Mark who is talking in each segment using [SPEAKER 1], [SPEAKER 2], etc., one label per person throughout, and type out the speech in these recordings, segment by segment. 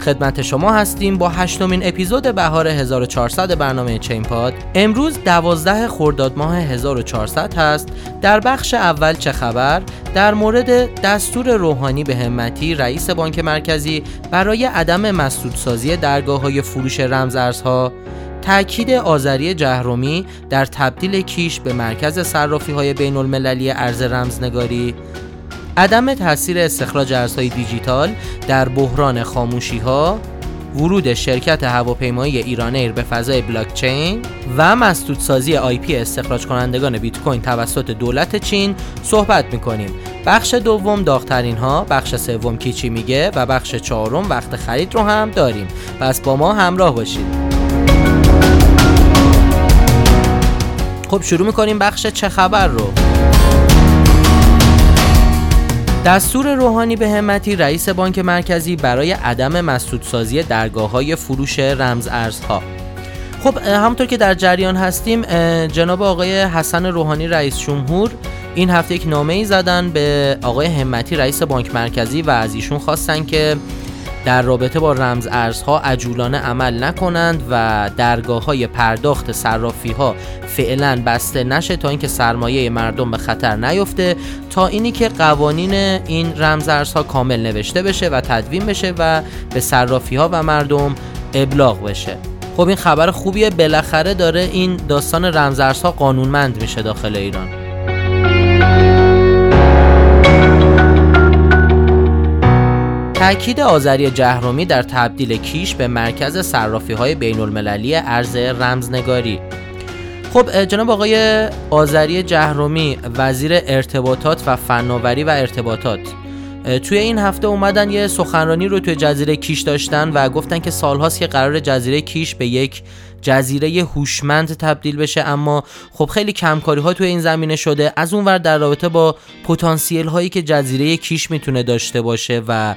[SPEAKER 1] خدمت شما هستیم با هشتمین اپیزود بهار 1400 برنامه چین پاد. امروز 12 خرداد ماه 1400 هست. در بخش اول چه خبر؟ در مورد دستور روحانی به همتی رئیس بانک مرکزی برای عدم مسدودسازی درگاه های فروش رمزارزها تأکید آذری جهرومی در تبدیل کیش به مرکز صرافی های بین المللی ارز رمزنگاری عدم تاثیر استخراج ارزهای دیجیتال در بحران خاموشی ها ورود شرکت هواپیمایی ایران ایر به فضای بلاکچین و مسدودسازی آی پی استخراج کنندگان بیت کوین توسط دولت چین صحبت می‌کنیم. بخش دوم داغترین ها بخش سوم کیچی میگه و بخش چهارم وقت خرید رو هم داریم. پس با ما همراه باشید. خب شروع می‌کنیم بخش چه خبر رو. دستور روحانی به همتی رئیس بانک مرکزی برای عدم مسدودسازی درگاه های فروش رمز ارزها. خب همونطور که در جریان هستیم جناب آقای حسن روحانی رئیس جمهور این هفته یک نامه ای زدن به آقای همتی رئیس بانک مرکزی و از ایشون خواستن که در رابطه با رمز ارزها عجولانه عمل نکنند و درگاه های پرداخت صرافی ها فعلا بسته نشه تا اینکه سرمایه مردم به خطر نیفته تا اینی که قوانین این رمز ارزها کامل نوشته بشه و تدوین بشه و به صرافی ها و مردم ابلاغ بشه. خب این خبر خوبیه بالاخره داره این داستان رمزارزها قانونمند میشه داخل ایران. تأکید آذری جهرومی در تبدیل کیش به مرکز صرافی های بین المللی ارز رمزنگاری. خب جناب آقای آذری جهرومی وزیر ارتباطات و فناوری و ارتباطات توی این هفته اومدن یه سخنرانی رو توی جزیره کیش داشتن و گفتن که سالهاست که قرار جزیره کیش به یک جزیره هوشمند تبدیل بشه اما خب خیلی کمکاری ها توی این زمینه شده. از اونور در رابطه با پتانسیل هایی که جزیره کیش می‌تونه داشته باشه و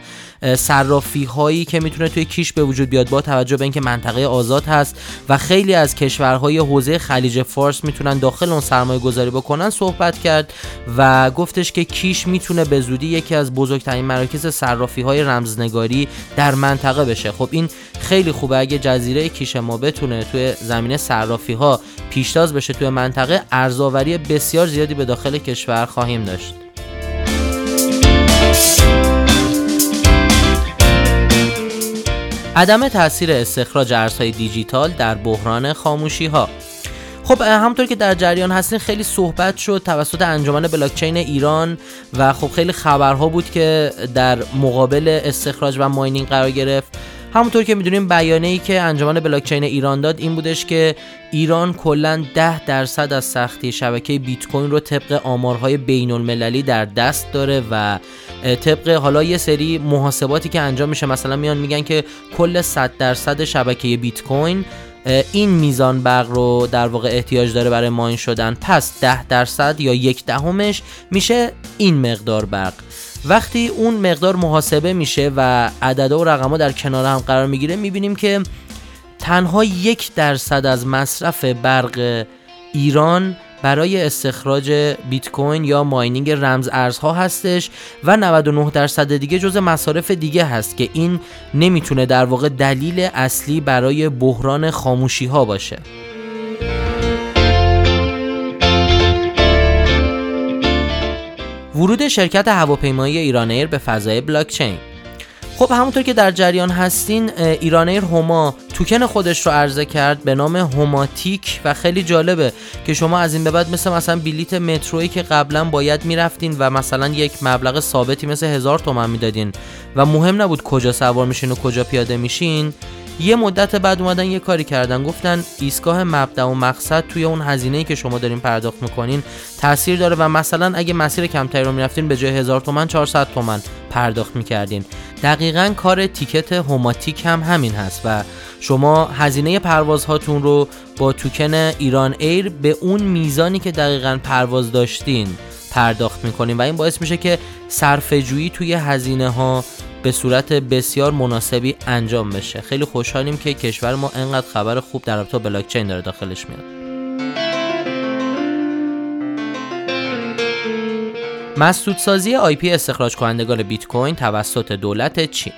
[SPEAKER 1] صرافی هایی که می‌تونه توی کیش به وجود بیاد با توجه به اینکه منطقه آزاد هست و خیلی از کشورهای حوزه خلیج فارس می‌تونن داخل اون سرمایه گذاری بکنن صحبت کرد و گفتش که کیش می‌تونه به زودی یکی از بزرگترین مراکز صرافی های رمزنگاری در منطقه بشه. خب این خیلی خوبه اگه جزیره کیش ما بتونه توی زمینه صرافی ها پیشتاز بشه توی منطقه ارزآوری بسیار زیادی به داخل کشور خواهیم داشت. عدم تاثیر استخراج ارزهای دیجیتال در بحران خاموشی ها خب همطور که در جریان هستین خیلی صحبت شد توسط انجمن بلاکچین ایران و خب خیلی خبرها بود که در مقابل استخراج و ماینینگ قرار گرفت. همونطور که می‌دونیم بیانیه ای که انجمن بلاکچین ایران داد این بودش که ایران کلا 10 درصد از سختی شبکه بیت کوین رو طبق آمارهای بین المللی در دست داره و طبق حالا یه سری محاسباتی که انجام میشه مثلا میان میگن که کل 100 درصد شبکه بیت کوین این میزان برق رو در واقع احتیاج داره برای ماین شدن. پس 10 درصد یا یک دهمش میشه این مقدار برق. وقتی اون مقدار محاسبه میشه و عددا و رقمها در کنار هم قرار می‌گیره می‌بینیم که تنها یک درصد از مصرف برق ایران برای استخراج بیت کوین یا ماینینگ رمز ارزها هستش و 99 درصد دیگه جز مصارف دیگه هست که این نمی‌تونه در واقع دلیل اصلی برای بحران خاموشی ها باشه. ورود شرکت هواپیمایی ایرانایر به فضای بلاکچین. خب همونطور که در جریان هستین ایرانایر هما توکن خودش رو عرضه کرد به نام هوماتیک و خیلی جالبه که شما از این به بعد مثل مثلا بلیت مترویی که قبلا باید می‌رفتین و مثلا یک مبلغ ثابتی مثل هزار تومن می‌دادین و مهم نبود کجا سوار میشین و کجا پیاده میشین یه مدت بعد اومدن یه کاری کردن. گفتن ایستگاه مبدا و مقصد توی اون هزینه که شما دارین پرداخت می‌کنین تاثیر داره و مثلا اگه مسیر کمتری رو می‌رفتین به جای 1000 تومن 400 تومن پرداخت می‌کردین. دقیقا کار تیکت هوماتیک هم همین هست و شما هزینه پروازهاتون رو با توکن ایران ایر به اون میزانی که دقیقا پرواز داشتین پرداخت می‌کنین و این باعث میشه که صرفه جویی توی هزینه ها به صورت بسیار مناسبی انجام بشه. خیلی خوشحالیم که کشور ما انقدر خبر خوب در رابطه بلاک چین داره داخلش میاد. مسدودسازی آی پی استخراج کنندگان بیت کوین توسط دولت چین.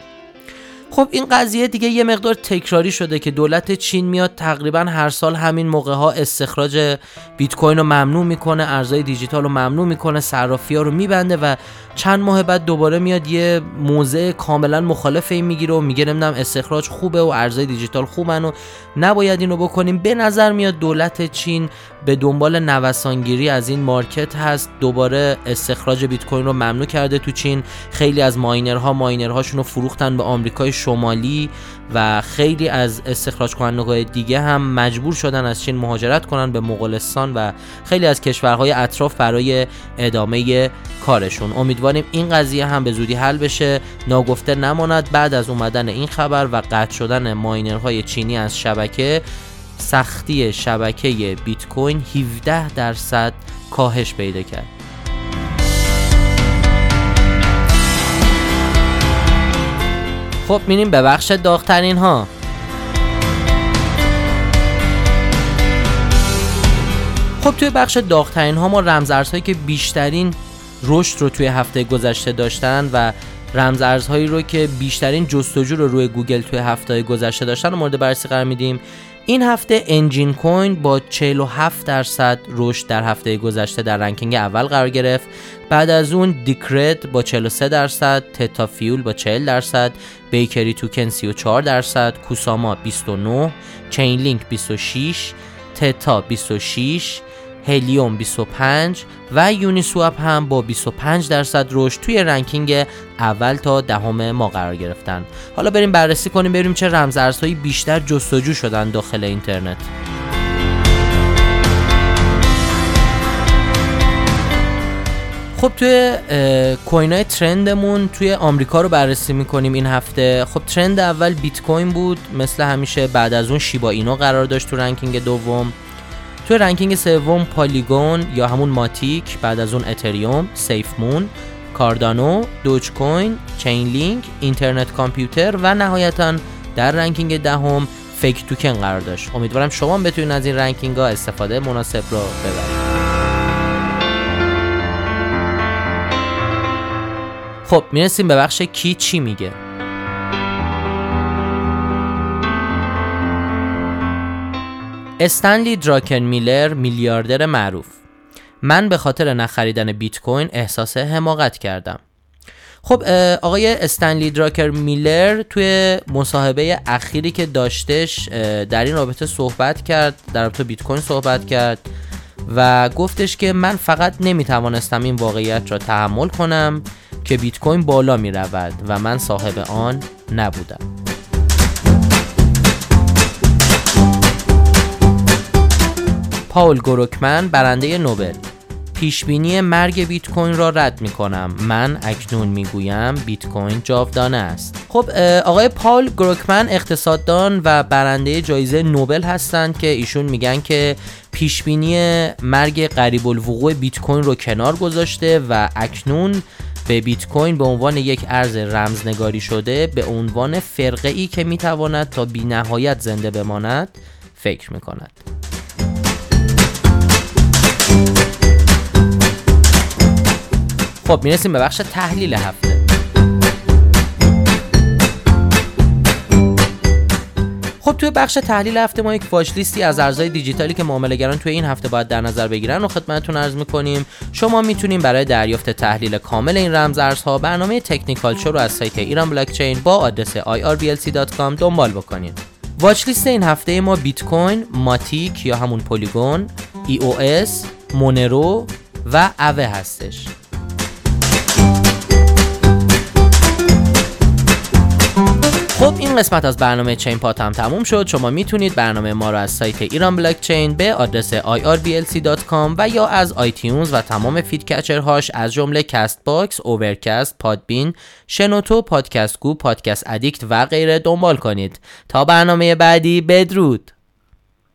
[SPEAKER 1] خب این قضیه دیگه یه مقدار تکراری شده که دولت چین میاد تقریبا هر سال همین موقع ها استخراج بیت کوین رو ممنوع می‌کنه ارزهای دیجیتال رو ممنوع می‌کنه صرافی ها رو میبنده و چند ماه بعد دوباره میاد یه موضع کاملا مخالف این می‌گیره و میگه نمی‌دونم استخراج خوبه و ارزهای دیجیتال خوبن و نباید اینو بکنیم. به نظر میاد دولت چین به دنبال نوسانگیری از این مارکت هست. دوباره استخراج بیت کوین رو ممنوع کرده تو چین. خیلی از ماینرها ماینرهاشون رو فروختن به آمریکای شمالی و خیلی از استخراج کنندگان دیگه هم مجبور شدن از چین مهاجرت کنن به مغولستان و خیلی از کشورهای اطراف برای ادامه کارشون. امیدواریم این قضیه هم به زودی حل بشه. ناگفته نماند بعد از اومدن این خبر و قطع شدن ماینرهای چینی از شبکه سختی شبکه بیت کوین 17 درصد کاهش پیدا کرد. خب میریم به بخش داغترین ها خب توی بخش داغترین ها ما رمزارزهایی که بیشترین رشد رو توی هفته گذشته داشتن و رمزارزهایی رو که بیشترین جستجو رو روی گوگل توی هفته گذشته داشتن و مورد بررسی قرار میدیم. این هفته Enjin Coin با 47 درصد رشد در هفته گذشته در ranking اول قرار گرفت. بعد از اون Decred با 43 درصد Theta Fuel با 40 درصد BakeryToken 34 درصد Kusama 29 Chainlink 26 Theta 26 Helium 25 و Uniswap هم با 25 درصد رشد توی ranking اول تا دهم ما قرار گرفتن. حالا بریم بررسی کنیم بریم چه رمزارزهایی بیشتر جستجو شدن داخل اینترنت. خب توی coin های trend مون توی آمریکا رو بررسی می‌کنیم این هفته. خب trend اول بیت کوین بود مثل همیشه بعد از اون Shiba Inu قرار داشت تو ranking دوم. توی ranking سوم Polygon یا همون Matic بعد از اون Ethereum SafeMoon Cardano Dogecoin Chainlink Internet Computer و نهایتا در ranking دهم FEG Token قرار داشت. امیدوارم شما بتونید از این ranking ها استفاده مناسب رو ببرید. خب می‌رسیم به بخش کی چی میگه. استنلی دراکن میلر میلیاردر معروف. من به خاطر نخریدن بیت کوین احساس حماقت کردم. خب آقای استنلی دراکر میلر توی مصاحبه اخیری که داشتش در این رابطه صحبت کرد در رابطه بیت کوین صحبت کرد و گفتش که من فقط نمی‌توانستم این واقعیت را تحمل کنم که بیت کوین بالا می رود و من صاحب آن نبودم. پاول گروکمن برنده نوبل. پیشبینی مرگ بیت کوین را رد می کنم من اکنون می گویم بیت کوین جاودانه است. خب آقای پاول گروکمن اقتصاددان و برنده جایزه نوبل هستند که ایشون میگن که پیشبینی مرگ قریب الوقوع بیت کوین رو کنار گذاشته و اکنون به بیت کوین به عنوان یک ارز رمزنگاری شده به عنوان فرقه ای که می‌تواند تا بی نهایت زنده بماند فکر می کند. خب می‌رسیم به بخش تحلیل هفته. خب توی بخش تحلیل هفته ما یک واچ لیستی از ارزهای دیجیتالی که معاملهگران توی این هفته باید در نظر بگیرن و خدمتتون عرض می‌کنیم. شما می‌تونیم برای دریافت تحلیل کامل این رمز ارزها برنامه Technical Show رو از سایت ایران بلاکچین با آدرس irblc.com دنبال بکنید watch list این هفته ما بیت کوین، Matic یا همون Polygon، EOS، Monero و اوه هستش. خب این قسمت از برنامه چین پاد هم تموم شد. شما می‌تونید برنامه ما رو از سایت ایران بلاک چین به آدرس irblc.com و یا از iTunes و تمام feed catcher هاش از جمله Castbox، Overcast، Podbean، شنوتو، پادکست گو، پادکست ادیکت و غیره دنبال کنید. تا برنامه بعدی بدرود!